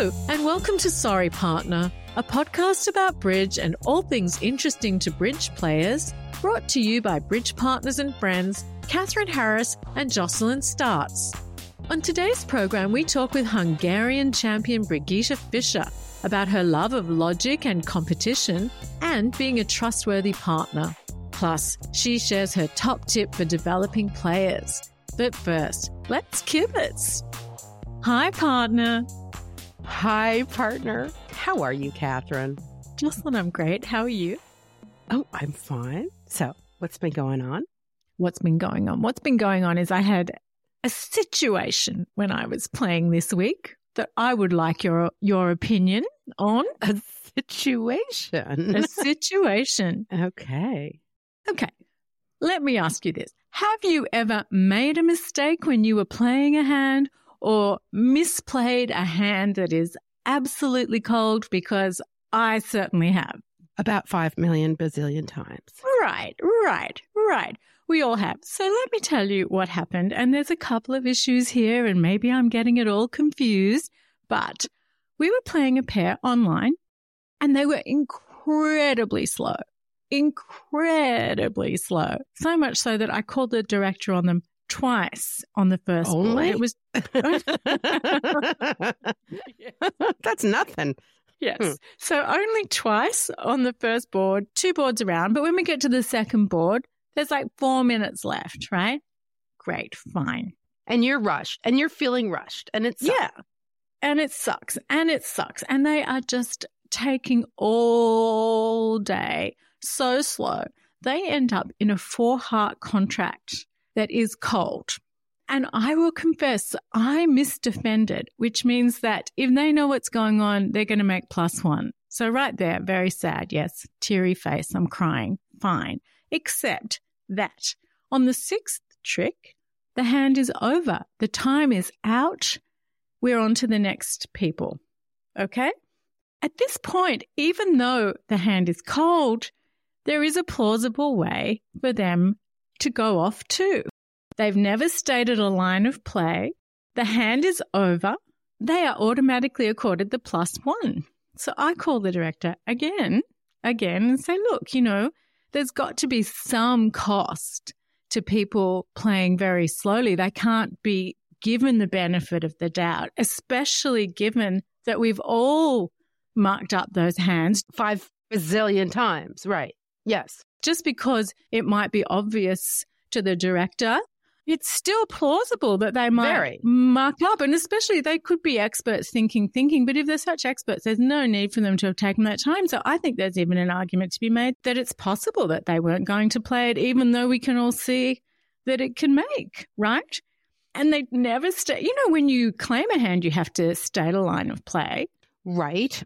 And welcome to Sorry Partner, a podcast about bridge and all things interesting to bridge players, brought to you by Bridge Partners and Friends, Catherine Harris and Jocelyn Starts. On today's program, we talk with Hungarian champion Brigitte Fischer about her love of logic and competition and being a trustworthy partner. Plus, she shares her top tip for developing players. But first, let's kibitz. Hi, partner. Hi, partner. How are you, Catherine? Jocelyn, I'm great. How are you? Oh, I'm fine. So, what's been going on? What's been going on? What's been going on is I had a situation when I was playing this week that I would like your your opinion on. A situation. A situation. okay. Okay. Let me ask you this. Have you ever made a mistake when you were playing a hand or misplayed a hand that is absolutely cold? Because I certainly have. About five million bazillion times. Right, right, right. We all have. So let me tell you what happened. And there's a couple of issues here, and maybe I'm getting it all confused. But we were playing a pair online, and they were incredibly slow. Incredibly slow. So much so that I called the director on them twice on the first Only? board. It was That's nothing. Yes. Hmm. So only twice on the first board, two boards around. But when we get to the second board, there's like four minutes left, right? Great, fine. And you're rushed and you're feeling rushed. And it's Yeah. And it sucks. And it sucks. And they are just taking all day so slow. They end up in a four heart contract that is cold. And I will confess, I misdefended, which means that if they know what's going on, they're going to make plus one. So, right there, very sad. Yes, teary face. I'm crying. Fine. Except that on the sixth trick, the hand is over. The time is out. We're on to the next people. Okay? At this point, even though the hand is cold, there is a plausible way for them to go off too. They've never stated a line of play. The hand is over. They are automatically accorded the plus one. So I call the director again, again, and say, look, you know, there's got to be some cost to people playing very slowly. They can't be given the benefit of the doubt, especially given that we've all marked up those hands five bazillion times. Right. Yes. Just because it might be obvious to the director it's still plausible that they might Very. muck up. And especially they could be experts thinking, thinking. But if they're such experts, there's no need for them to have taken that time. So I think there's even an argument to be made that it's possible that they weren't going to play it, even though we can all see that it can make, right? And they never state, you know, when you claim a hand, you have to state a line of play. Right.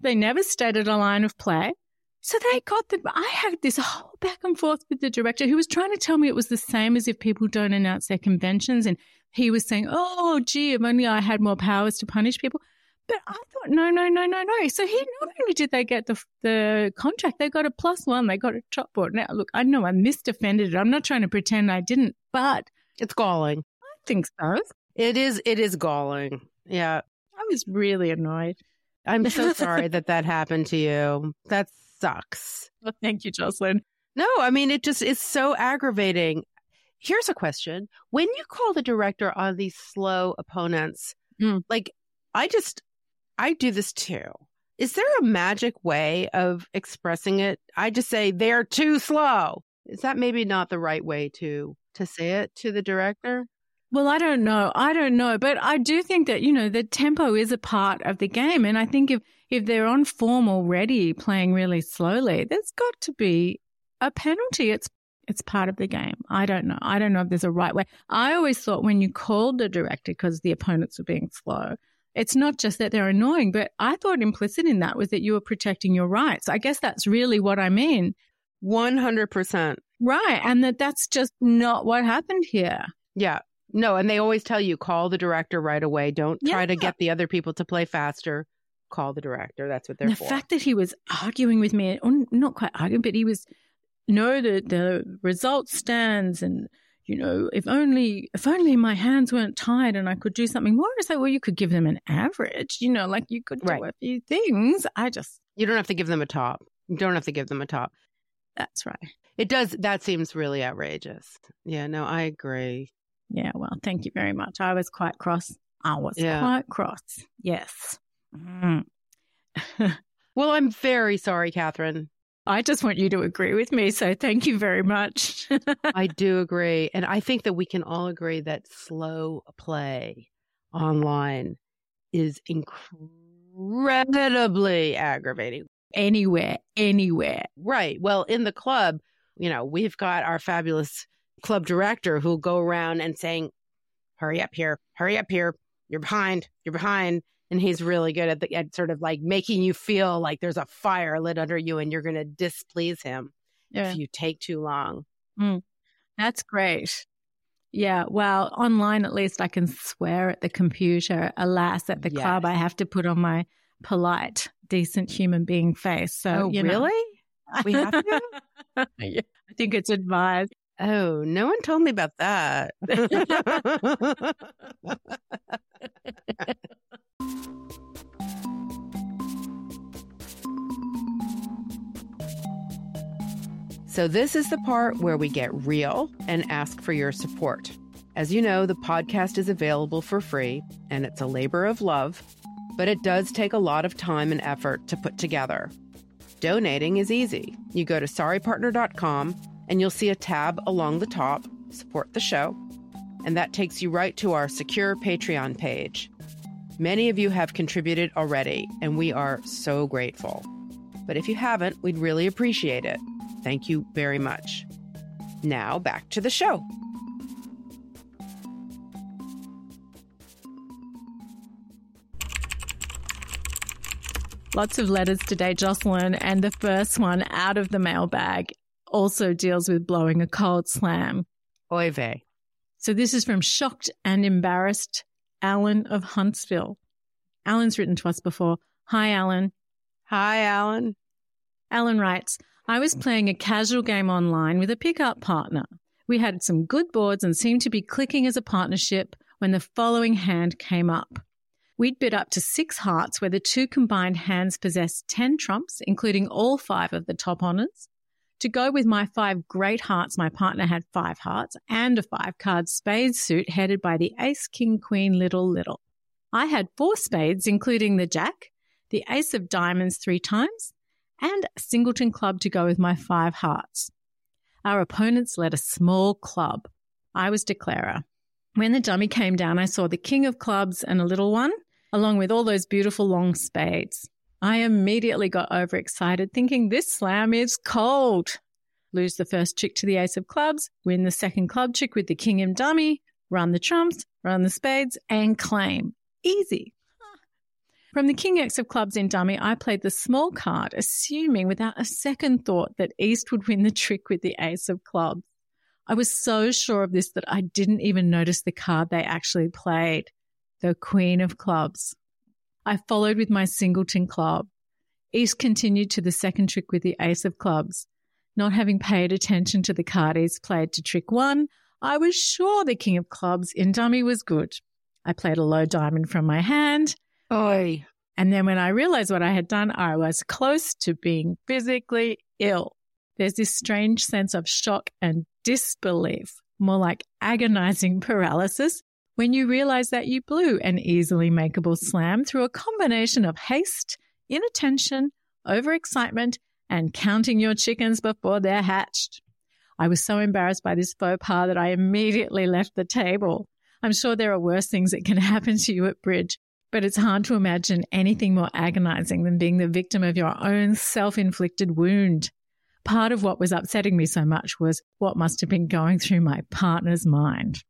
They never stated a line of play. So they got the. I had this whole back and forth with the director who was trying to tell me it was the same as if people don't announce their conventions. And he was saying, oh, gee, if only I had more powers to punish people. But I thought, no, no, no, no, no. So he not only did they get the the contract, they got a plus one, they got a top board. Now, look, I know I misdefended it. I'm not trying to pretend I didn't, but It's galling. I think so. It is. It is galling. Yeah. I was really annoyed. I'm so sorry that that happened to you. That sucks. Well, thank you, Jocelyn. No, I mean, it just is so aggravating. Here's a question. When you call the director on these slow opponents, Mm. like I just, I do this too. Is there a magic way of expressing it? I just say they're too slow. Is that maybe not the right way to, to say it to the director? Well, I don't know. I don't know. But I do think that, you know, the tempo is a part of the game. And I think if, if they're on form already playing really slowly, there's got to be a penalty. It's it's part of the game. I don't know. I don't know if there's a right way. I always thought when you called the director because the opponents were being slow, it's not just that they're annoying, but I thought implicit in that was that you were protecting your rights. I guess that's really what I mean. 100%. Right. And that that's just not what happened here. Yeah. No, and they always tell you call the director right away. Don't try to get the other people to play faster. Call the director. That's what they're the for. fact that he was arguing with me, or not quite arguing, but he was, no, the the result stands, and you know, if only if only my hands weren't tied and I could do something more. It's like, well, you could give them an average, you know, like you could do Right. a few things. I just, you don't have to give them a top. You don't have to give them a top. that's right. It does. That seems really outrageous. Yeah, no, I agree. Yeah. Well, thank you very much. I was quite cross. I was Yeah. quite cross. Yes. Mm. Well, I'm very sorry, Catherine. I just want you to agree with me. So thank you very much. I do agree. And I think that we can all agree that slow play online is incredibly aggravating. anywhere, anywhere. Right. Well, in the club, you know, we've got our fabulous club director who'll go around and saying, hurry up here, hurry up here. You're behind, you're behind. And he's really good at, the, at sort of like making you feel like there's a fire lit under you and you're going to displease him Yeah. if you take too long. Mm. That's great. Yeah, well, online at least I can swear at the computer. Alas, at the club I have to put on my polite, decent human being face. So, oh, you know. really? We have to? I think it's advised. Oh, no one told me about that. so, this is the part where we get real and ask for your support. As you know, the podcast is available for free and it's a labor of love, but it does take a lot of time and effort to put together. Donating is easy. You go to sorrypartner.com and you'll see a tab along the top, support the show, and that takes you right to our secure Patreon page. Many of you have contributed already, and we are so grateful. But if you haven't, we'd really appreciate it. Thank you very much. Now back to the show. Lots of letters today, Jocelyn. And the first one out of the mailbag also deals with blowing a cold slam. Oy vey. So this is from shocked and embarrassed Alan of Huntsville. Alan's written to us before. Hi, Alan. Hi, Alan. Alan writes, I was playing a casual game online with a pickup partner. We had some good boards and seemed to be clicking as a partnership when the following hand came up. We'd bid up to six hearts where the two combined hands possessed 10 trumps, including all five of the top honors. To go with my five great hearts, my partner had five hearts and a five card spade suit headed by the ace, king, queen, little, little. I had four spades, including the jack, the ace of diamonds three times, and a singleton club to go with my five hearts. Our opponents led a small club. I was declarer. When the dummy came down, I saw the king of clubs and a little one, along with all those beautiful long spades. I immediately got overexcited, thinking this slam is cold. Lose the first trick to the ace of clubs, win the second club trick with the king and dummy, run the trumps, run the spades, and claim. Easy. From the king x of clubs in dummy, I played the small card, assuming without a second thought that East would win the trick with the ace of clubs. I was so sure of this that I didn't even notice the card they actually played, the queen of clubs. I followed with my singleton club. East continued to the second trick with the ace of clubs. Not having paid attention to the card East played to trick one, I was sure the king of clubs in dummy was good. I played a low diamond from my hand Oi. and then when I realized what I had done, I was close to being physically ill. There's this strange sense of shock and disbelief, more like agonizing paralysis, when you realize that you blew an easily makeable slam through a combination of haste, inattention, overexcitement, and counting your chickens before they're hatched. I was so embarrassed by this faux pas that I immediately left the table. I'm sure there are worse things that can happen to you at bridge, but it's hard to imagine anything more agonizing than being the victim of your own self inflicted wound. Part of what was upsetting me so much was what must have been going through my partner's mind.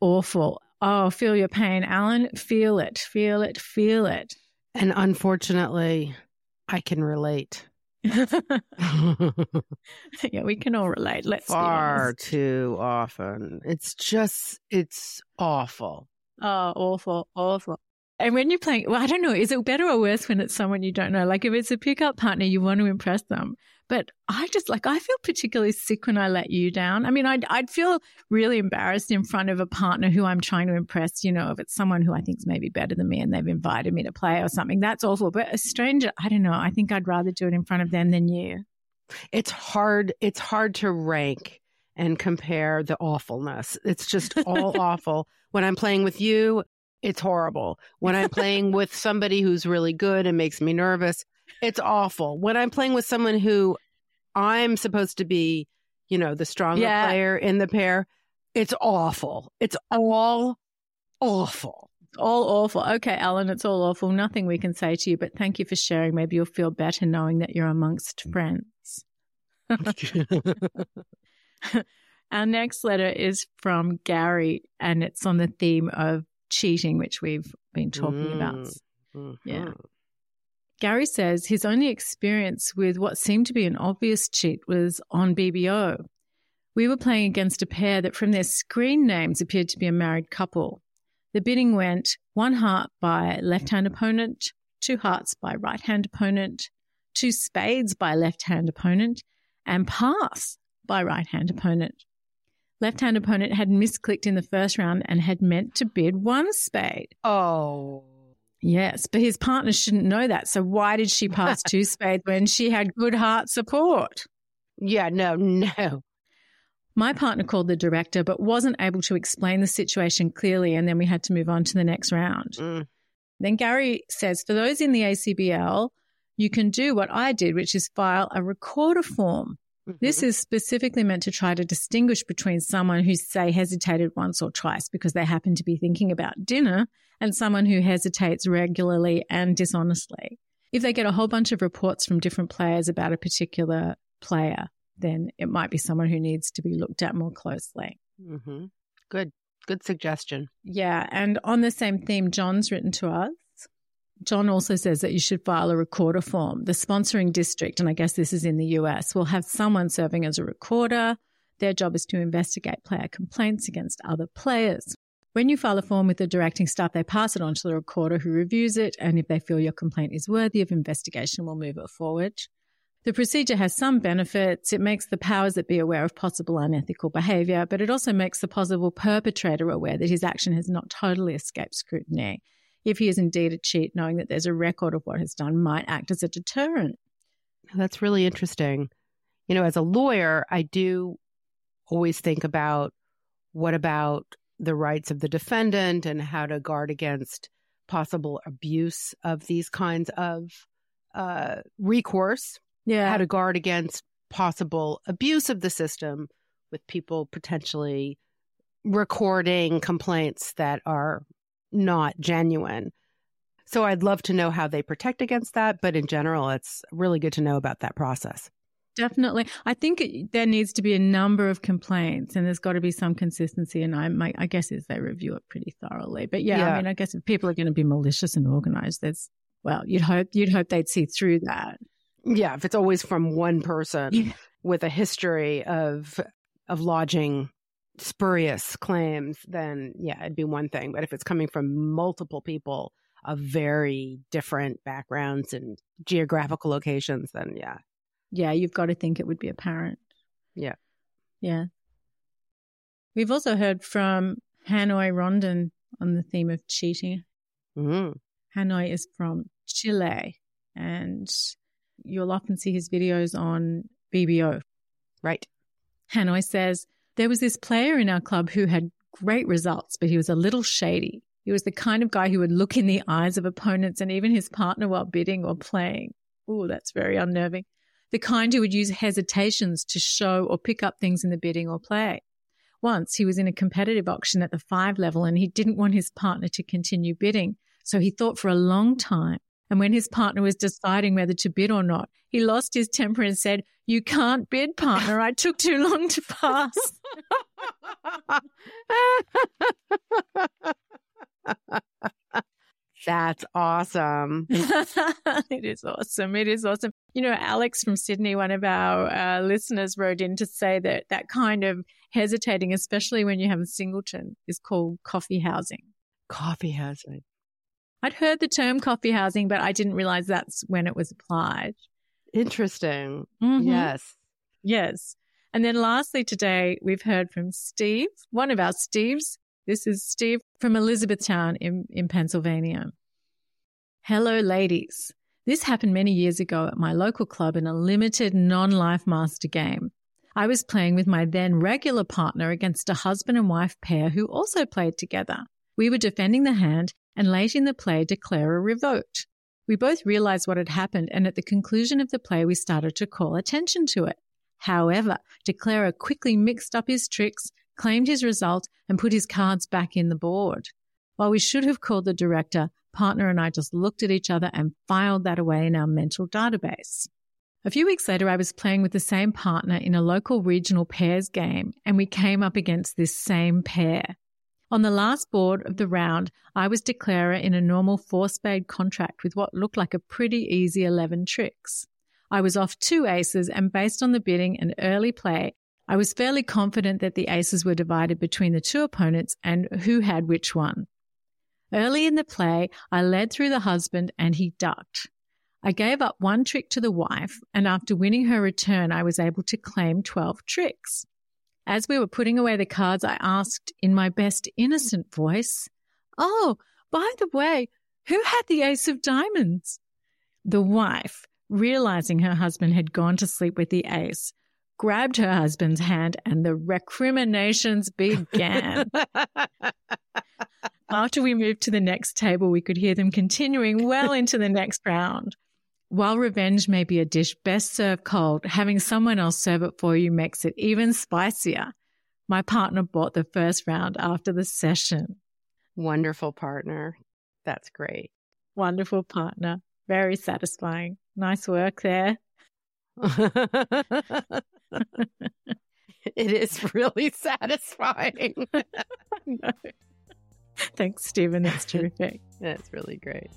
Awful. Oh, feel your pain, Alan. Feel it, feel it, feel it. And unfortunately, I can relate. yeah, we can all relate. Let's Far too often. It's just, it's awful. Oh, awful, awful. And when you're playing, well, I don't know, is it better or worse when it's someone you don't know? Like if it's a pickup partner, you want to impress them. But I just like, I feel particularly sick when I let you down. I mean, I'd, I'd feel really embarrassed in front of a partner who I'm trying to impress, you know, if it's someone who I think is maybe better than me and they've invited me to play or something. That's awful. But a stranger, I don't know. I think I'd rather do it in front of them than you. It's hard, it's hard to rank and compare the awfulness. It's just all awful. When I'm playing with you, it's horrible. When I'm playing with somebody who's really good and makes me nervous, it's awful. When I'm playing with someone who I'm supposed to be, you know, the stronger Yeah. player in the pair, it's awful. It's all awful. all awful. Okay, Alan, it's all awful. Nothing we can say to you, but thank you for sharing. Maybe you'll feel better knowing that you're amongst friends. Our next letter is from Gary, and it's on the theme of cheating, which we've been talking about. Mhm. Yeah. Gary says his only experience with what seemed to be an obvious cheat was on BBO. We were playing against a pair that, from their screen names, appeared to be a married couple. The bidding went one heart by left hand opponent, two hearts by right hand opponent, two spades by left hand opponent, and pass by right hand opponent. Left hand opponent had misclicked in the first round and had meant to bid one spade. Oh. Yes, but his partner shouldn't know that. So why did she pass two spades when she had good heart support? Yeah, no, no. My partner called the director, but wasn't able to explain the situation clearly. And then we had to move on to the next round. Mm. Then Gary says, for those in the ACBL, you can do what I did, which is file a recorder form. This is specifically meant to try to distinguish between someone who, say, hesitated once or twice because they happen to be thinking about dinner and someone who hesitates regularly and dishonestly. If they get a whole bunch of reports from different players about a particular player, then it might be someone who needs to be looked at more closely. hmm Good, good suggestion. Yeah. And on the same theme, John's written to us. John also says that you should file a recorder form. The sponsoring district, and I guess this is in the US, will have someone serving as a recorder. Their job is to investigate player complaints against other players. When you file a form with the directing staff, they pass it on to the recorder who reviews it, and if they feel your complaint is worthy of investigation, will move it forward. The procedure has some benefits. It makes the powers that be aware of possible unethical behavior, but it also makes the possible perpetrator aware that his action has not totally escaped scrutiny. If he is indeed a cheat, knowing that there's a record of what he's done might act as a deterrent. That's really interesting. You know, as a lawyer, I do always think about what about the rights of the defendant and how to guard against possible abuse of these kinds of uh, recourse, Yeah. how to guard against possible abuse of the system with people potentially recording complaints that are not genuine. So I'd love to know how they protect against that. But in general, it's really good to know about that process. Definitely. I think there needs to be a number of complaints and there's got to be some consistency. And I, my, I guess is they review it pretty thoroughly. But yeah, yeah, I mean, I guess if people are going to be malicious and organized, there's, well, you'd hope, you'd hope they'd see through that. Yeah. If it's always from one person yeah. with a history of, of lodging spurious claims, then yeah, it'd be one thing. But if it's coming from multiple people of very different backgrounds and geographical locations, then yeah, yeah, you've got to think it would be apparent. Yeah. Yeah. We've also heard from Hanoi Rondon on the theme of cheating. Mm. Hanoi is from Chile, and you'll often see his videos on BBO. Right. Hanoi says, There was this player in our club who had great results, but he was a little shady. He was the kind of guy who would look in the eyes of opponents and even his partner while bidding or playing. Oh, that's very unnerving the kind who would use hesitations to show or pick up things in the bidding or play. Once he was in a competitive auction at the five level and he didn't want his partner to continue bidding. So he thought for a long time. And when his partner was deciding whether to bid or not, he lost his temper and said, You can't bid, partner. I took too long to pass. That's awesome. it is awesome. It is awesome. You know, Alex from Sydney, one of our uh, listeners, wrote in to say that that kind of hesitating, especially when you have a singleton, is called coffee housing. Coffee housing. I'd heard the term coffee housing, but I didn't realize that's when it was applied. Interesting. Mm-hmm. Yes. Yes. And then lastly, today we've heard from Steve, one of our Steves, this is Steve from Elizabethtown in, in Pennsylvania. Hello, ladies. This happened many years ago at my local club in a limited non life master game. I was playing with my then regular partner against a husband and wife pair who also played together. We were defending the hand and late in the play, declarer revoked. We both realized what had happened, and at the conclusion of the play, we started to call attention to it. However, declarer quickly mixed up his tricks claimed his result, and put his cards back in the board. While we should have called the director, partner and I just looked at each other and filed that away in our mental database. A few weeks later, I was playing with the same partner in a local regional pairs game, and we came up against this same pair. On the last board of the round, I was declarer in a normal four spade contract with what looked like a pretty easy 11 tricks. I was off two aces, and based on the bidding and early play, I was fairly confident that the aces were divided between the two opponents and who had which one. Early in the play, I led through the husband and he ducked. I gave up one trick to the wife, and after winning her return, I was able to claim 12 tricks. As we were putting away the cards, I asked in my best innocent voice, Oh, by the way, who had the ace of diamonds? The wife, realizing her husband had gone to sleep with the ace, grabbed her husband's hand and the recriminations began. After we moved to the next table, we could hear them continuing well into the next round. While revenge may be a dish best served cold, having someone else serve it for you makes it even spicier. My partner bought the first round after the session. Wonderful partner. That's great. Wonderful partner. Very satisfying. Nice work there. it is really satisfying. Thanks, Stephen. That's terrific. That's really great.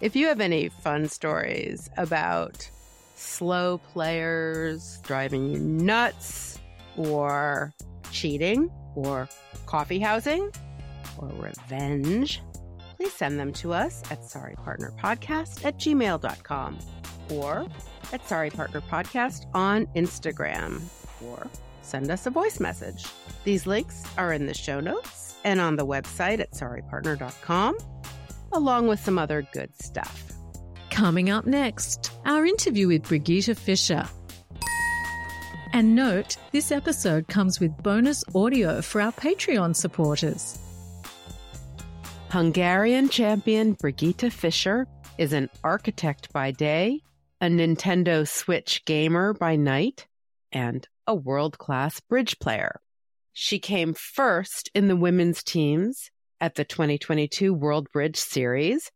If you have any fun stories about slow players driving you nuts, or cheating, or coffee housing, or revenge, please send them to us at sorrypartnerpodcast at gmail.com or at sorrypartnerpodcast on Instagram or send us a voice message. These links are in the show notes and on the website at sorrypartner.com, along with some other good stuff. Coming up next, our interview with Brigitte Fischer. And note, this episode comes with bonus audio for our Patreon supporters. Hungarian champion Brigitte Fischer is an architect by day a Nintendo Switch gamer by night, and a world class bridge player. She came first in the women's teams at the 2022 World Bridge Series,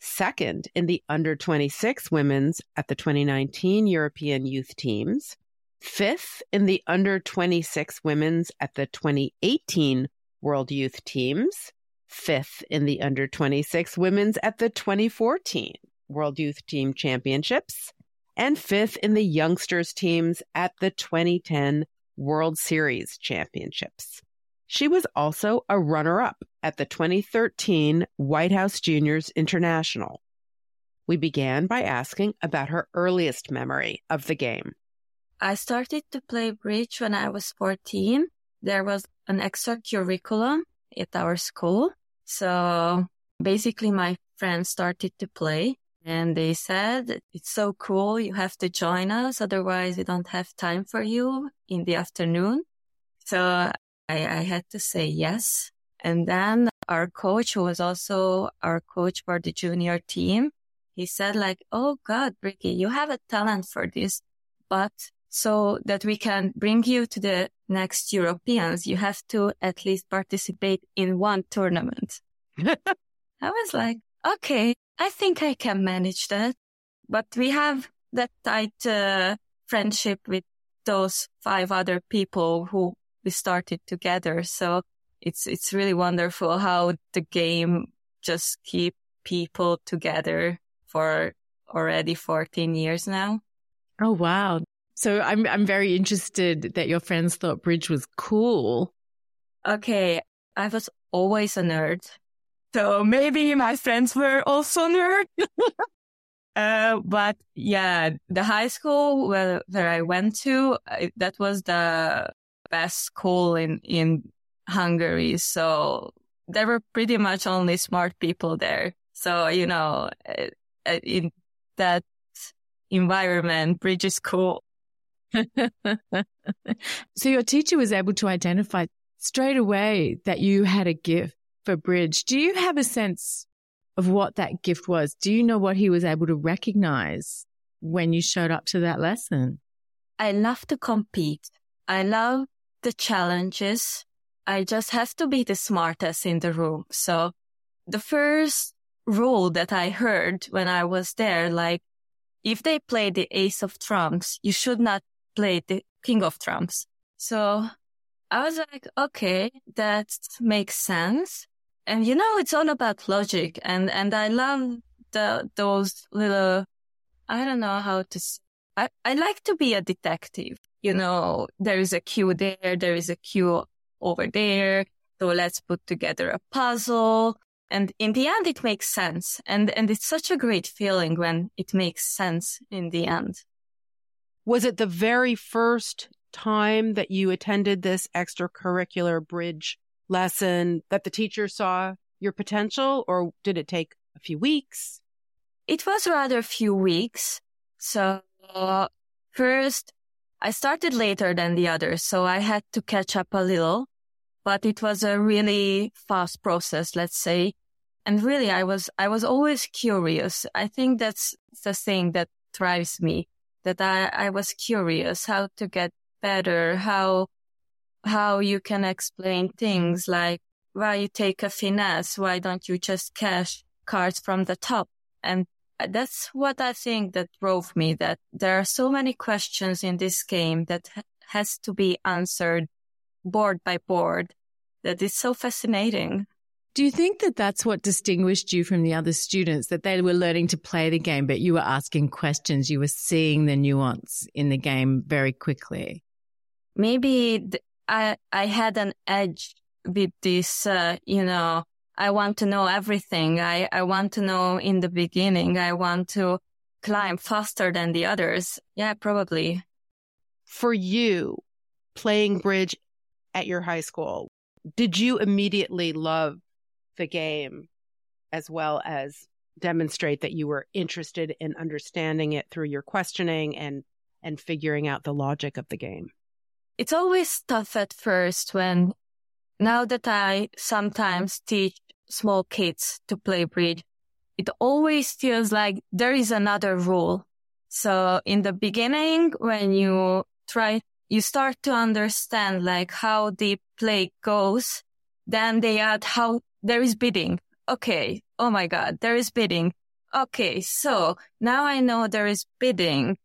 second in the under 26 women's at the 2019 European Youth Teams, fifth in the under 26 women's at the 2018 World Youth Teams, fifth in the under 26 women's at the 2014 World Youth Team Championships, and fifth in the youngsters teams at the 2010 World Series Championships. She was also a runner up at the 2013 White House Juniors International. We began by asking about her earliest memory of the game. I started to play bridge when I was 14. There was an extra curriculum at our school. So basically my friends started to play and they said, it's so cool. You have to join us. Otherwise we don't have time for you in the afternoon. So I, I had to say yes. And then our coach, who was also our coach for the junior team, he said like, Oh God, Ricky, you have a talent for this, but so that we can bring you to the next Europeans, you have to at least participate in one tournament. I was like, okay, I think I can manage that. But we have that tight uh, friendship with those five other people who we started together. So it's, it's really wonderful how the game just keep people together for already 14 years now. Oh, wow. So I'm I'm very interested that your friends thought bridge was cool. Okay, I was always a nerd. So maybe my friends were also nerd. uh, but yeah, the high school where, where I went to, that was the best school in, in Hungary. So there were pretty much only smart people there. So, you know, uh, uh, in that environment, bridge is cool. so your teacher was able to identify straight away that you had a gift for bridge. Do you have a sense of what that gift was? Do you know what he was able to recognize when you showed up to that lesson? I love to compete. I love the challenges. I just have to be the smartest in the room. So the first rule that I heard when I was there, like if they play the ace of trumps, you should not play the King of Trumps. So I was like, okay, that makes sense. And you know, it's all about logic and, and I love the, those little, I don't know how to, I, I like to be a detective. You know, there is a cue there. There is a cue over there. So let's put together a puzzle. And in the end, it makes sense. And, and it's such a great feeling when it makes sense in the end. Was it the very first time that you attended this extracurricular bridge lesson that the teacher saw your potential or did it take a few weeks? It was rather a few weeks. So uh, first I started later than the others, so I had to catch up a little, but it was a really fast process, let's say. And really, I was, I was always curious. I think that's the thing that drives me that I, I was curious how to get better, how, how you can explain things like why you take a finesse, why don't you just cash cards from the top? And that's what I think that drove me that there are so many questions in this game that has to be answered board by board that is so fascinating. Do you think that that's what distinguished you from the other students, that they were learning to play the game, but you were asking questions, you were seeing the nuance in the game very quickly? Maybe I, I had an edge with this, uh, you know, I want to know everything. I, I want to know in the beginning. I want to climb faster than the others. Yeah, probably. For you, playing bridge at your high school, did you immediately love the game as well as demonstrate that you were interested in understanding it through your questioning and and figuring out the logic of the game. It's always tough at first when now that I sometimes teach small kids to play bridge, it always feels like there is another rule. So in the beginning, when you try, you start to understand like how the play goes. Then they add how there is bidding. Okay. Oh my God. There is bidding. Okay. So now I know there is bidding.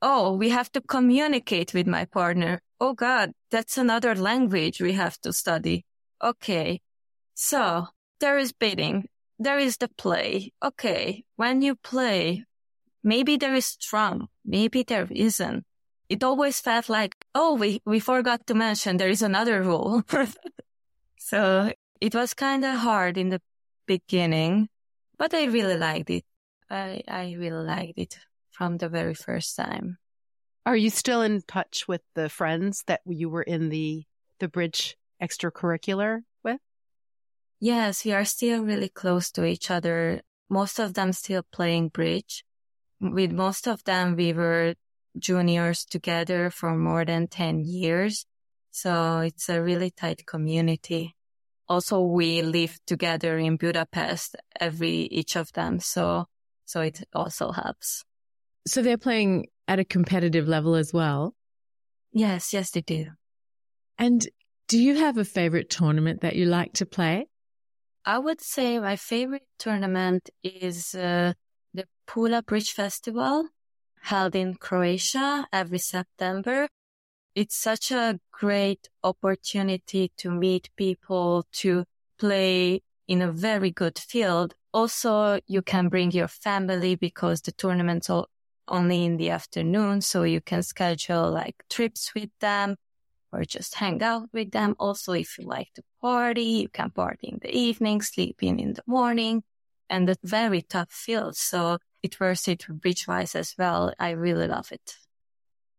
Oh, we have to communicate with my partner. Oh God, that's another language we have to study. Okay. So there is bidding. There is the play. Okay. When you play, maybe there is drum. Maybe there isn't. It always felt like, oh, we, we forgot to mention there is another rule. so it was kind of hard in the beginning, but I really liked it. I, I really liked it from the very first time. Are you still in touch with the friends that you were in the the bridge extracurricular? Yes, we are still really close to each other. Most of them still playing bridge. With most of them, we were juniors together for more than 10 years. So it's a really tight community. Also, we live together in Budapest, every, each of them. So, so it also helps. So they're playing at a competitive level as well? Yes, yes, they do. And do you have a favorite tournament that you like to play? I would say my favorite tournament is uh, the Pula Bridge Festival held in Croatia every September. It's such a great opportunity to meet people, to play in a very good field. Also, you can bring your family because the tournament's only in the afternoon. So you can schedule like trips with them or just hang out with them. Also, if you like to party, you can party in the evening, sleep in in the morning and a very tough field. So it works it bridge wise as well. I really love it.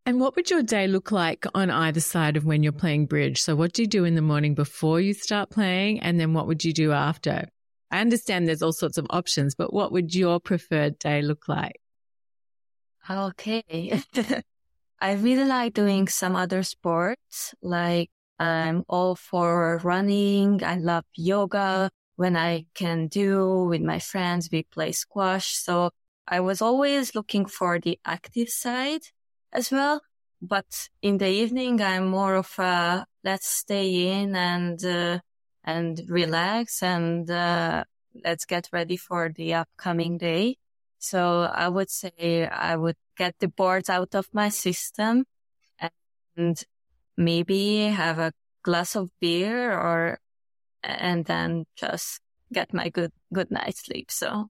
And what would your day look like on either side of when you're playing bridge? So what do you do in the morning before you start playing? And then what would you do after? I understand there's all sorts of options, but what would your preferred day look like? Okay. I really like doing some other sports, like I'm all for running. I love yoga. When I can do with my friends, we play squash. So I was always looking for the active side as well. But in the evening, I'm more of a let's stay in and, uh, and relax and, uh, let's get ready for the upcoming day. So I would say I would get the boards out of my system and maybe have a glass of beer or, and then just get my good, good night's sleep. So.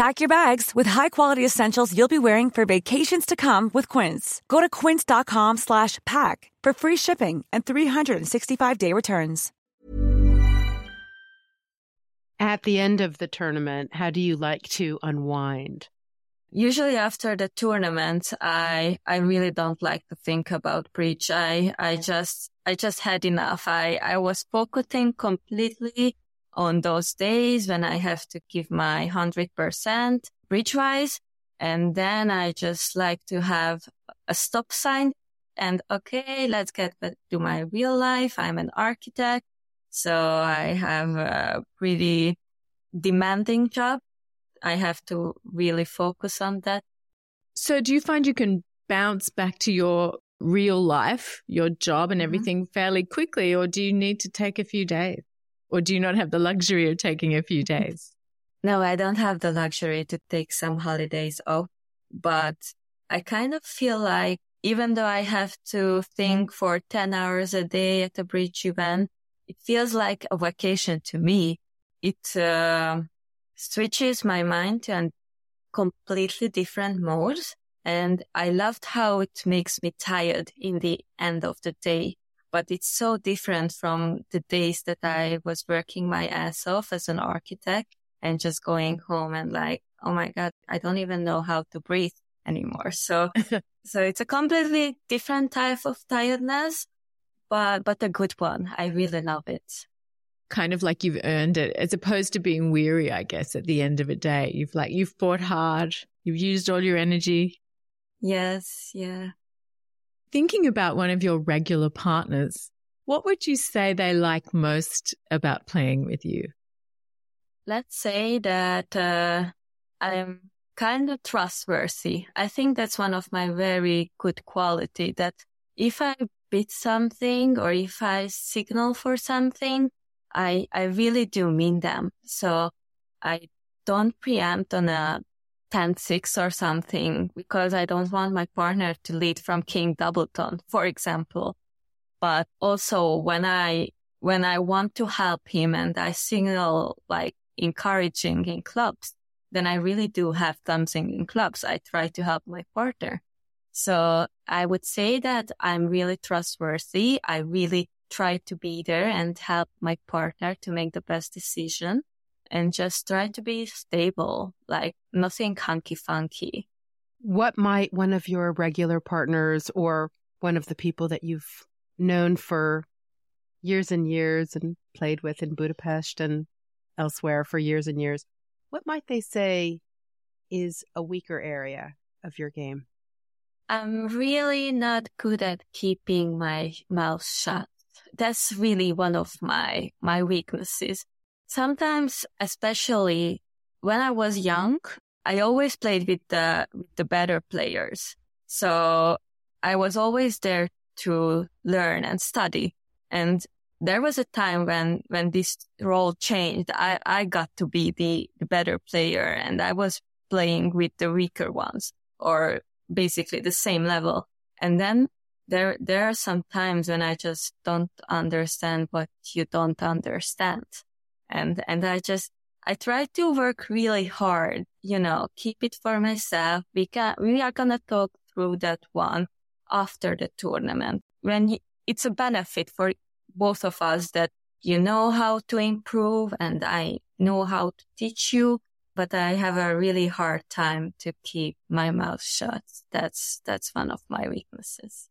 Pack your bags with high-quality essentials you'll be wearing for vacations to come with Quince. Go to quince.com slash pack for free shipping and 365-day returns. At the end of the tournament, how do you like to unwind? Usually after the tournament, I, I really don't like to think about bridge. I, I just, I just had enough. I, I was focusing completely on those days when I have to give my 100% bridge wise. And then I just like to have a stop sign and okay, let's get back to my real life. I'm an architect. So I have a pretty demanding job. I have to really focus on that. So do you find you can bounce back to your real life, your job and mm-hmm. everything mm-hmm. fairly quickly, or do you need to take a few days? Or do you not have the luxury of taking a few days? No, I don't have the luxury to take some holidays off, but I kind of feel like even though I have to think for 10 hours a day at a bridge event, it feels like a vacation to me. It uh, switches my mind to completely different mode. And I loved how it makes me tired in the end of the day. But it's so different from the days that I was working my ass off as an architect and just going home and like, oh my God, I don't even know how to breathe anymore. So, so it's a completely different type of tiredness, but, but a good one. I really love it. Kind of like you've earned it as opposed to being weary, I guess, at the end of a day. You've like, you've fought hard. You've used all your energy. Yes. Yeah. Thinking about one of your regular partners, what would you say they like most about playing with you? Let's say that uh, I'm kind of trustworthy. I think that's one of my very good quality that if I bid something or if I signal for something, I, I really do mean them. So I don't preempt on a 10-6 or something because I don't want my partner to lead from king doubleton, for example. But also when I, when I want to help him and I signal like encouraging in clubs, then I really do have something in clubs. I try to help my partner. So I would say that I'm really trustworthy. I really try to be there and help my partner to make the best decision and just try to be stable, like nothing hunky funky. What might one of your regular partners or one of the people that you've known for years and years and played with in Budapest and elsewhere for years and years, what might they say is a weaker area of your game? I'm really not good at keeping my mouth shut. That's really one of my, my weaknesses. Sometimes, especially when I was young, I always played with the, with the better players. So I was always there to learn and study. And there was a time when, when this role changed. I, I got to be the, the better player and I was playing with the weaker ones or basically the same level. And then there, there are some times when I just don't understand what you don't understand. And, and I just, I try to work really hard, you know, keep it for myself. We can, we are going to talk through that one after the tournament when you, it's a benefit for both of us that you know how to improve and I know how to teach you, but I have a really hard time to keep my mouth shut. That's, that's one of my weaknesses.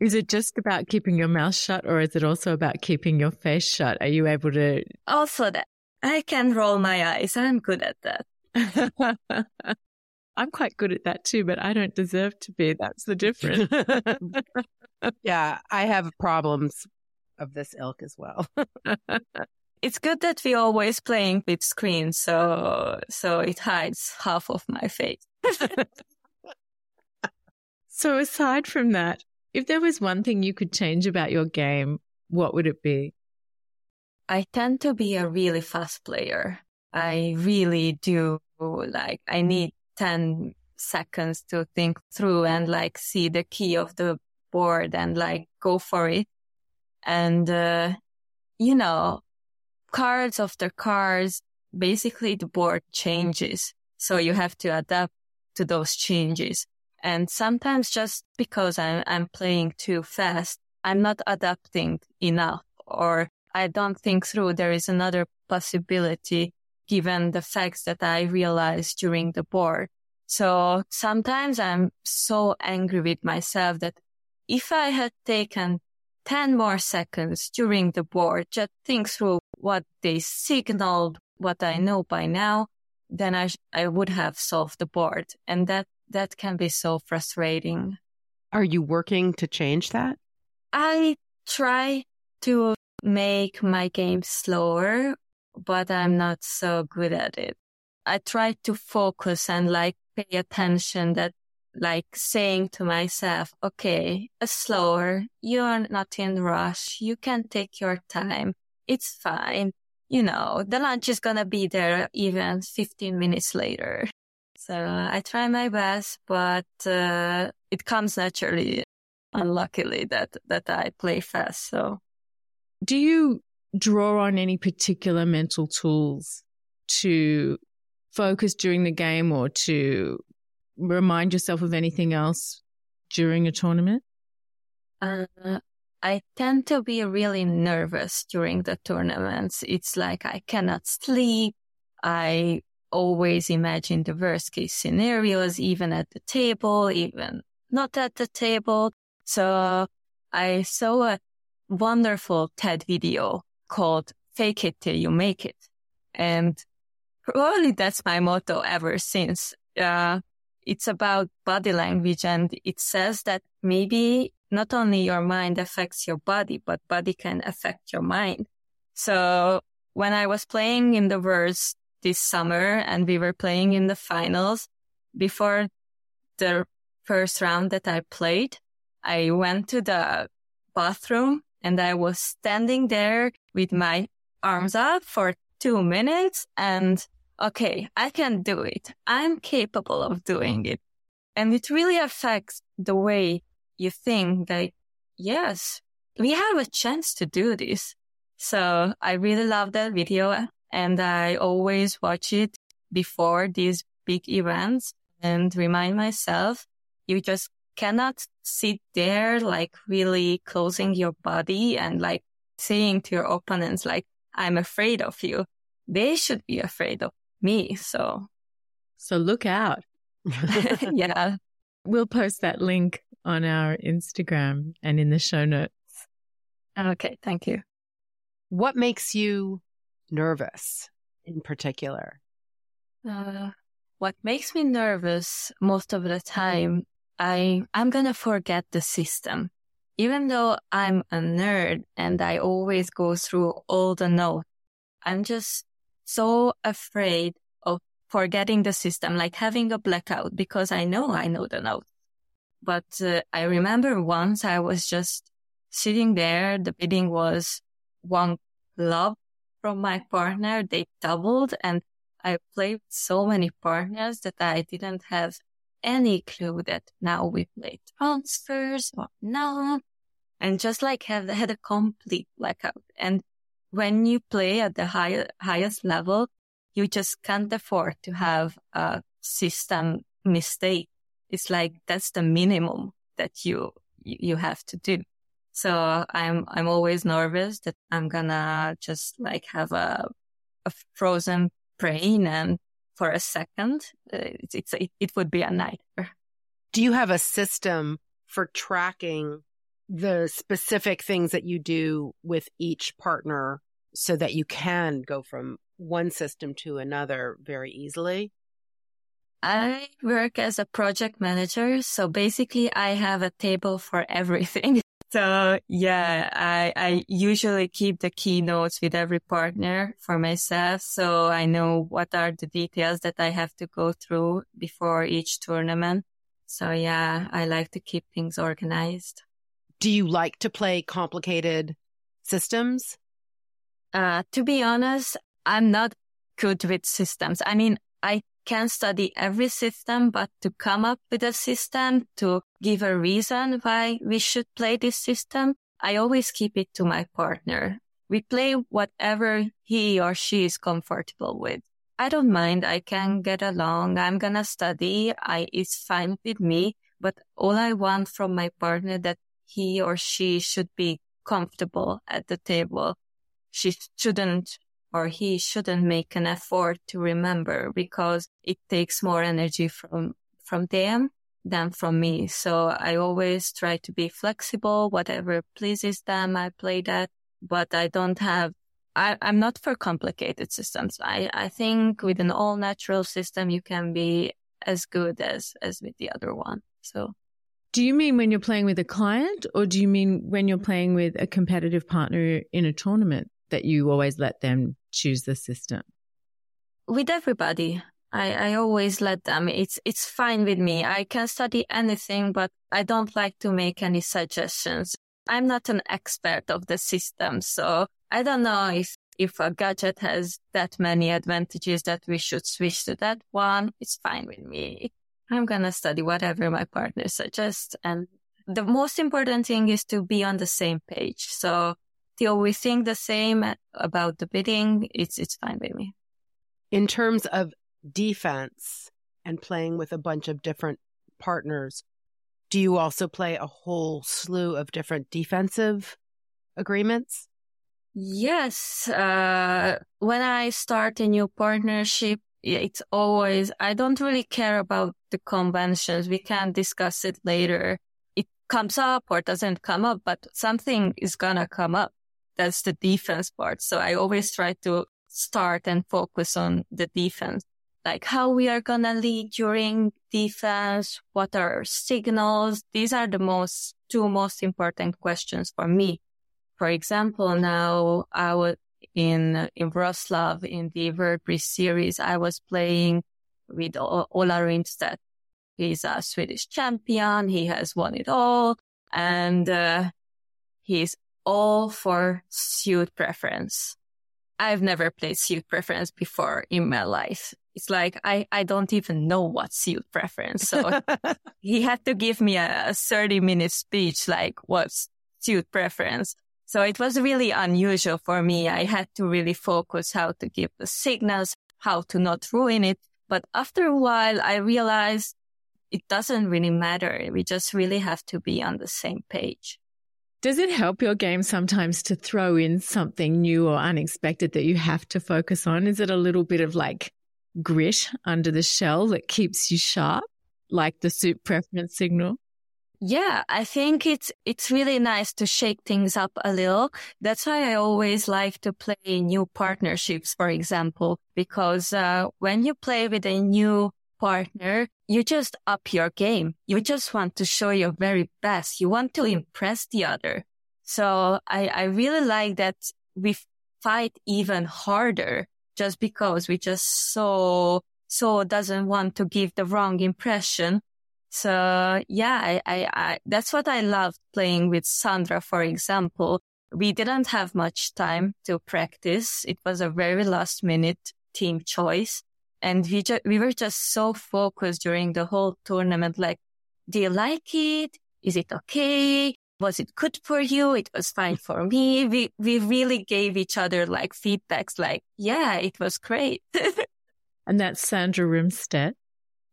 Is it just about keeping your mouth shut or is it also about keeping your face shut? Are you able to? Also that I can roll my eyes. I'm good at that. I'm quite good at that too, but I don't deserve to be. That's the difference. yeah, I have problems of this ilk as well. it's good that we're always playing with screens, so so it hides half of my face. so aside from that, if there was one thing you could change about your game, what would it be? I tend to be a really fast player. I really do like I need 10 seconds to think through and like see the key of the board and like go for it. And, uh, you know, cards after cards, basically the board changes. So you have to adapt to those changes. And sometimes just because I'm, I'm playing too fast, I'm not adapting enough or I don't think through there is another possibility given the facts that I realized during the board. So sometimes I'm so angry with myself that if I had taken 10 more seconds during the board, just think through what they signaled, what I know by now, then I, sh- I would have solved the board. And that, that can be so frustrating. Are you working to change that? I try to make my game slower but I'm not so good at it. I try to focus and like pay attention that like saying to myself, okay, a slower. You're not in rush. You can take your time. It's fine. You know, the lunch is going to be there even 15 minutes later. So I try my best, but uh, it comes naturally. Unluckily that, that I play fast. So do you draw on any particular mental tools to focus during the game or to remind yourself of anything else during a tournament? Uh, I tend to be really nervous during the tournaments. It's like I cannot sleep. I always imagine the worst case scenarios, even at the table, even not at the table. So I saw a wonderful TED video called Fake It Till You Make It. And probably that's my motto ever since. Uh, it's about body language and it says that maybe not only your mind affects your body, but body can affect your mind. So when I was playing in the Worlds this summer and we were playing in the finals before the first round that I played, I went to the bathroom and I was standing there with my arms up for two minutes and okay, I can do it. I'm capable of doing it. And it really affects the way you think that, yes, we have a chance to do this. So I really love that video and I always watch it before these big events and remind myself you just cannot sit there like really closing your body and like saying to your opponents like, I'm afraid of you. They should be afraid of me. So. So look out. yeah. We'll post that link on our Instagram and in the show notes. Okay. Thank you. What makes you nervous in particular? Uh, what makes me nervous most of the time, I, I'm going to forget the system. Even though I'm a nerd and I always go through all the notes, I'm just so afraid of forgetting the system, like having a blackout because I know I know the notes. But uh, I remember once I was just sitting there. The bidding was one club from my partner. They doubled and I played so many partners that I didn't have any clue that now we play transfers or not. And just like have had a complete blackout. And when you play at the high, highest level, you just can't afford to have a system mistake. It's like that's the minimum that you, you have to do. So I'm, I'm always nervous that I'm gonna just like have a, a frozen brain and for a second, uh, it's, it's, it, it would be a nightmare. Do you have a system for tracking the specific things that you do with each partner so that you can go from one system to another very easily? I work as a project manager. So basically I have a table for everything. So yeah, I, I usually keep the keynotes with every partner for myself. So I know what are the details that I have to go through before each tournament. So yeah, I like to keep things organized. Do you like to play complicated systems? Uh, to be honest, I'm not good with systems. I mean, I can study every system, but to come up with a system to give a reason why we should play this system, I always keep it to my partner. We play whatever he or she is comfortable with. I don't mind. I can get along. I'm going to study. I, it's fine with me, but all I want from my partner that he or she should be comfortable at the table. She shouldn't or he shouldn't make an effort to remember because it takes more energy from, from them than from me. So I always try to be flexible, whatever pleases them, I play that, but I don't have I, am not for complicated systems. I, I think with an all natural system, you can be as good as, as with the other one. So. Do you mean when you're playing with a client or do you mean when you're playing with a competitive partner in a tournament that you always let them choose the system? With everybody. I, I always let them. It's, it's fine with me. I can study anything, but I don't like to make any suggestions. I'm not an expert of the system. So I don't know if, if a gadget has that many advantages that we should switch to that one. It's fine with me. I'm to study whatever my partner suggests. And the most important thing is to be on the same page. So till we think the same about the bidding, it's, it's fine with me. In terms of defense and playing with a bunch of different partners, do you also play a whole slew of different defensive agreements? Yes. Uh, when I start a new partnership, it's always, I don't really care about the conventions. We can discuss it later. It comes up or doesn't come up, but something is going to come up. That's the defense part. So I always try to start and focus on the defense like how we are going to lead during defense, what are signals. These are the most two most important questions for me. For example, now I was in, in Wroclaw in the Bridge series, I was playing with Ola Rimstedt. He's a Swedish champion. He has won it all and, uh, he's all for suit preference. I've never played suit preference before in my life it's like I, I don't even know what suit preference. So he had to give me a, a 30 minute speech, like what's suit preference. So it was really unusual for me. I had to really focus how to give the signals, how to not ruin it. But after a while, I realized it doesn't really matter. We just really have to be on the same page. Does it help your game sometimes to throw in something new or unexpected that you have to focus on? Is it a little bit of like grit under the shell that keeps you sharp, like the suit preference signal? Yeah, I think it's, it's really nice to shake things up a little. That's why I always like to play new partnerships, for example, because, uh, when you play with a new partner, you just up your game. You just want to show your very best. You want to impress the other. So I, I really like that we fight even harder just because we just so, so doesn't want to give the wrong impression. So yeah, I, I, I, that's what I loved playing with Sandra, for example. We didn't have much time to practice. It was a very last minute team choice. And we just, we were just so focused during the whole tournament. Like, do you like it? Is it okay? was it good for you? It was fine for me. We, we really gave each other like feedbacks like, yeah, it was great. and that's Sandra Rimstedt.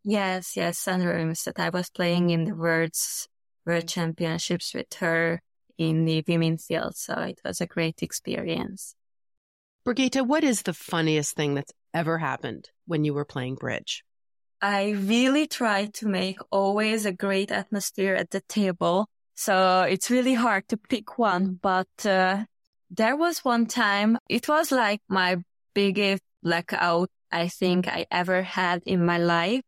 Yes, yes, Sandra Rimstedt. I was playing in the World's World Championships with her in the women's field. So it was a great experience. Brigitte, what is the funniest thing that's ever happened when you were playing bridge? I really try to make always a great atmosphere at the table. So it's really hard to pick one, but uh, there was one time, it was like my biggest blackout I think I ever had in my life.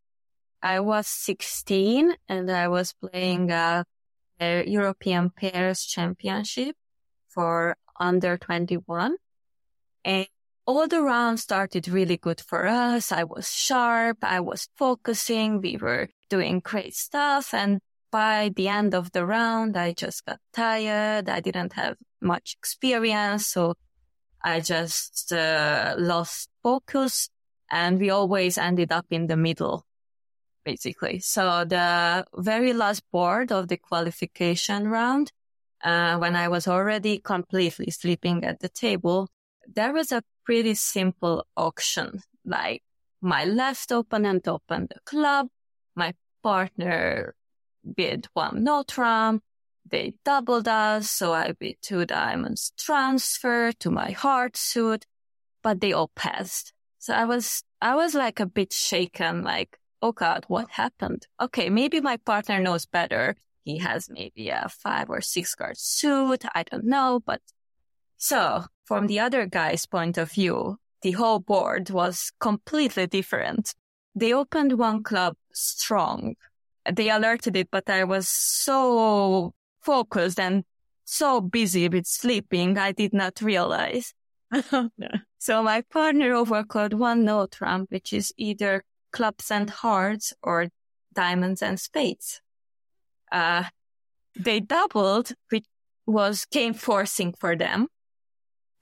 I was 16 and I was playing a, a European pairs championship for under 21 and all the rounds started really good for us. I was sharp. I was focusing. We were doing great stuff. And by the end of the round, I just got tired. I didn't have much experience. So I just uh, lost focus and we always ended up in the middle, basically. So the very last board of the qualification round, uh, when I was already completely sleeping at the table, there was a pretty simple auction. Like my left opponent opened the club. My partner bid one no trump, They doubled us, so I bid two diamonds transfer to my heart suit, but they all passed. So I was, I was like a bit shaken, like, oh God, what happened? Okay, maybe my partner knows better. He has maybe a five or six card suit. I don't know, but so from the other guy's point of view, the whole board was completely different. They opened one club strong they alerted it, but I was so focused and so busy with sleeping, I did not realize. no. So my partner overcalled one no trump, which is either clubs and hearts or diamonds and spades. Uh, they doubled, which was game forcing for them.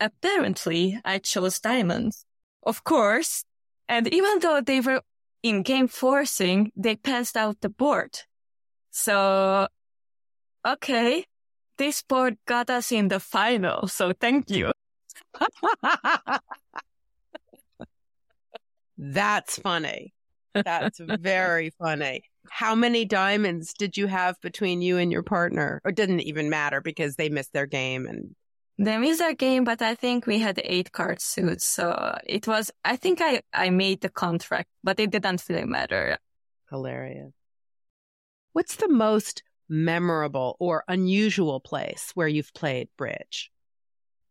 Apparently, I chose diamonds. Of course. And even though they were in game forcing, they passed out the board. So, okay, this board got us in the final. So thank you. That's funny. That's very funny. How many diamonds did you have between you and your partner? Or didn't even matter because they missed their game and missed their game, but I think we had eight card suits. So it was, I think I, I made the contract, but it didn't really matter. Hilarious. What's the most memorable or unusual place where you've played bridge?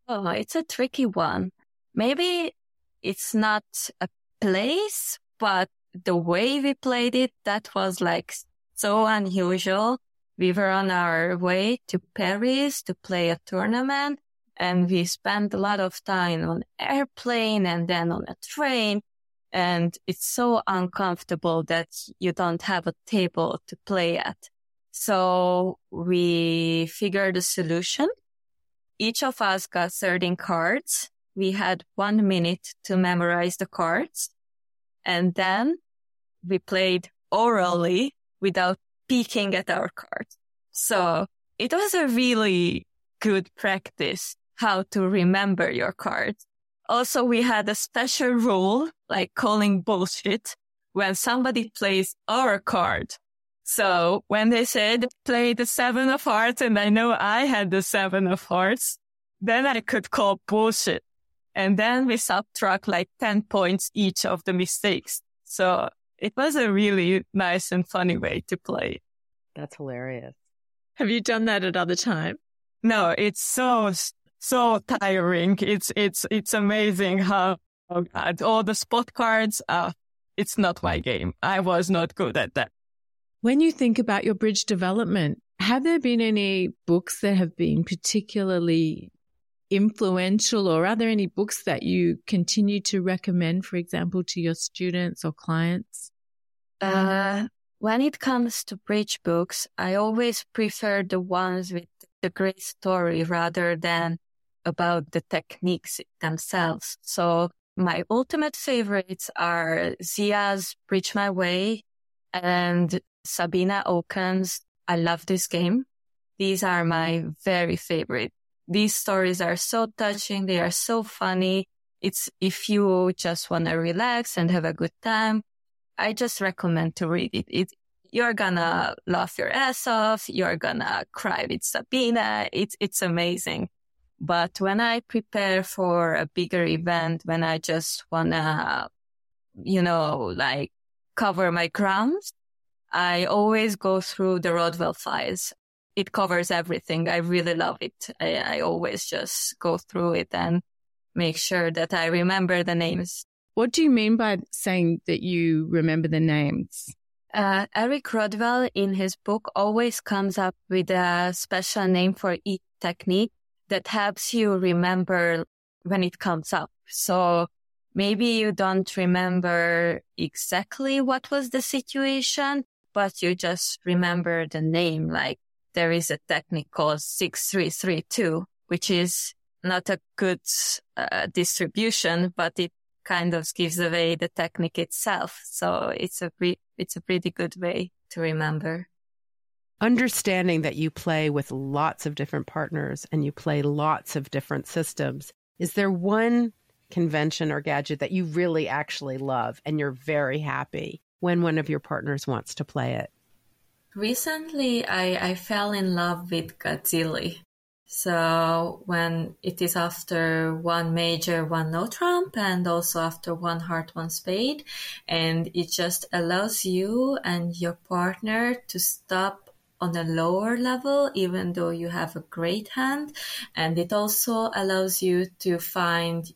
Oh, it's a tricky one. Maybe it's not a place, but the way we played it, that was like so unusual. We were on our way to Paris to play a tournament and we spent a lot of time on airplane and then on a train. And it's so uncomfortable that you don't have a table to play at. So we figured a solution. Each of us got 13 cards. We had one minute to memorize the cards. And then we played orally without peeking at our cards. So it was a really good practice how to remember your cards. Also, we had a special rule like calling bullshit when somebody plays our card. So when they said play the seven of hearts and I know I had the seven of hearts, then I could call bullshit. And then we subtract like 10 points each of the mistakes. So it was a really nice and funny way to play. That's hilarious. Have you done that at other times? No, it's so so tiring. It's, it's, it's amazing how, oh God, all the spot cards, uh, it's not my game. I was not good at that. When you think about your bridge development, have there been any books that have been particularly influential or are there any books that you continue to recommend, for example, to your students or clients? Uh, when it comes to bridge books, I always prefer the ones with the great story rather than about the techniques themselves. So my ultimate favorites are Zia's Bridge My Way and Sabine Auken's I Love This Game. These are my very favorite. These stories are so touching. They are so funny. It's if you just want to relax and have a good time, I just recommend to read it. it you're gonna laugh your ass off. You're gonna cry with Sabine. It's, it's amazing. But when I prepare for a bigger event, when I just wanna, you know, like cover my grounds, I always go through the Rodwell files. It covers everything. I really love it. I, I always just go through it and make sure that I remember the names. What do you mean by saying that you remember the names? Uh, Eric Rodwell in his book always comes up with a special name for each technique that helps you remember when it comes up. So maybe you don't remember exactly what was the situation, but you just remember the name. Like there is a technique called 6332, which is not a good uh, distribution, but it kind of gives away the technique itself. So it's a it's a pretty good way to remember understanding that you play with lots of different partners and you play lots of different systems, is there one convention or gadget that you really actually love and you're very happy when one of your partners wants to play it? Recently, I, I fell in love with Gazilli. So when it is after one major, one no trump, and also after one heart, one spade, and it just allows you and your partner to stop on a lower level, even though you have a great hand. And it also allows you to find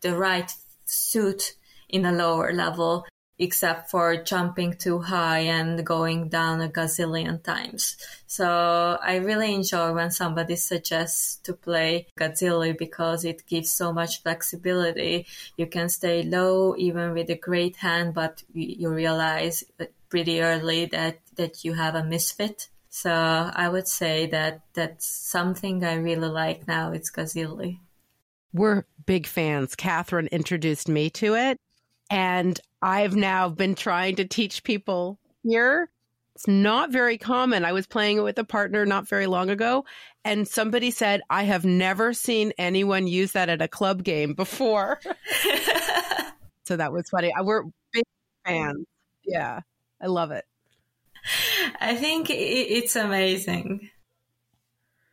the right suit in a lower level. except for jumping too high and going down a gazillion times. So I really enjoy when somebody suggests to play Gazilli because it gives so much flexibility. You can stay low even with a great hand, but you realize uh, pretty early that, that you have a misfit. So uh, I would say that that's something I really like now. It's Gazilli. We're big fans. Catherine introduced me to it. And I've now been trying to teach people here. It's not very common. I was playing it with a partner not very long ago, and somebody said, I have never seen anyone use that at a club game before. so that was funny. We're big fans. Yeah, I love it. I think it's amazing.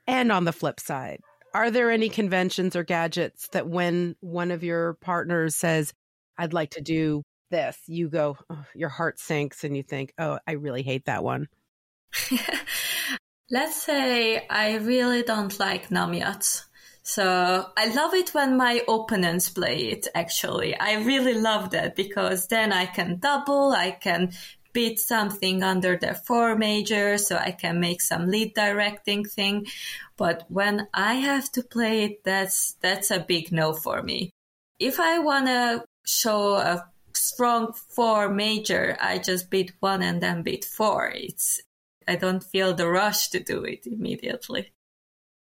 And on the flip side, are there any conventions or gadgets that when one of your partners says, I'd like to do this, you go, oh, your heart sinks and you think, oh, I really hate that one? Let's say I really don't like Namyat. So I love it when my opponents play it, actually. I really love that because then I can double, I can beat something under the four major, so I can make some lead directing thing. But when I have to play it, that's, that's a big no for me. If I want to show a strong four major, I just beat one and then beat four. It's, I don't feel the rush to do it immediately.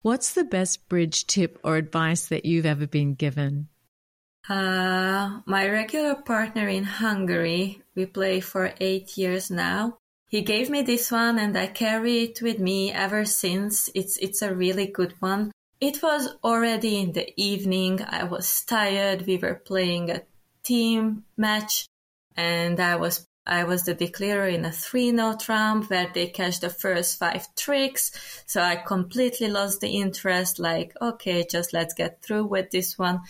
What's the best bridge tip or advice that you've ever been given? Uh, my regular partner in Hungary, we play for eight years now. He gave me this one and I carry it with me ever since. It's, it's a really good one. It was already in the evening. I was tired. We were playing a team match and I was I was the declarer in a three no trump where they catch the first five tricks. So I completely lost the interest, like, okay, just let's get through with this one.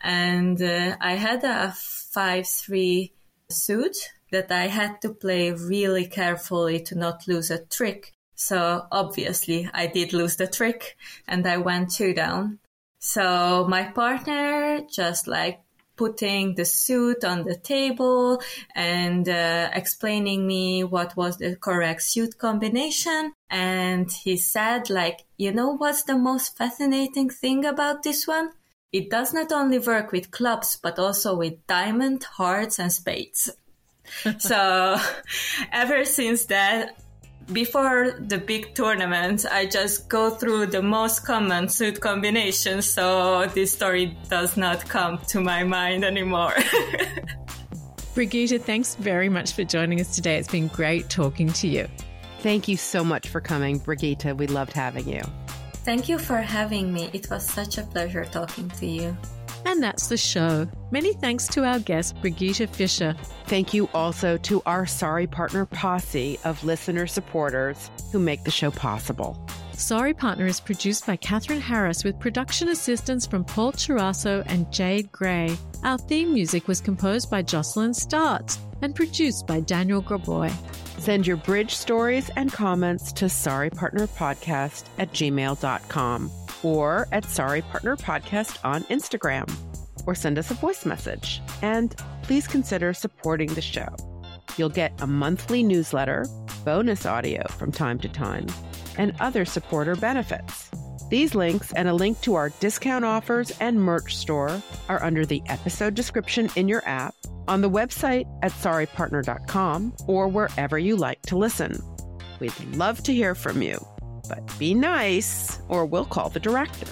And uh, I had a five three suit that I had to play really carefully to not lose a trick. So obviously I did lose the trick and I went two down. So my partner just like putting the suit on the table and uh, explaining me what was the correct suit combination. And he said, like, you know what's the most fascinating thing about this one? It does not only work with clubs, but also with diamond, hearts, and spades. so ever since that, before the big tournament, I just go through the most common suit combinations, so this story does not come to my mind anymore. Brigitte, thanks very much for joining us today. It's been great talking to you. Thank you so much for coming, Brigitte. We loved having you. Thank you for having me. It was such a pleasure talking to you. And that's the show. Many thanks to our guest, Brigitte Fischer. Thank you also to our Sorry Partner posse of listener supporters who make the show possible. Sorry Partner is produced by Catherine Harris with production assistance from Paul Chirasso and Jade Gray. Our theme music was composed by Jocelyn Starts and produced by Daniel Graboy. Send your bridge stories and comments to sorrypartnerpodcast at gmail.com or at Sorry Partner Podcast on Instagram, or send us a voice message. And please consider supporting the show. You'll get a monthly newsletter, bonus audio from time to time, and other supporter benefits. These links and a link to our discount offers and merch store are under the episode description in your app, on the website at sorrypartner.com, or wherever you like to listen. We'd love to hear from you but be nice or we'll call the director.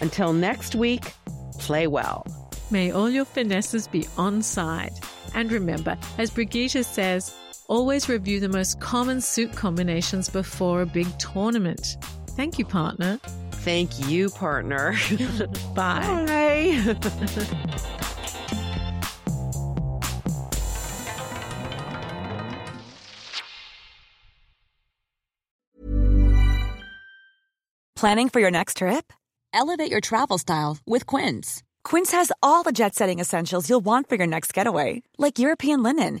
Until next week, play well. May all your finesses be on side. And remember, as Brigitte says, always review the most common suit combinations before a big tournament. Thank you, partner. Thank you, partner. Bye. Bye. Planning for your next trip? Elevate your travel style with Quince. Quince has all the jet setting essentials you'll want for your next getaway, like European linen,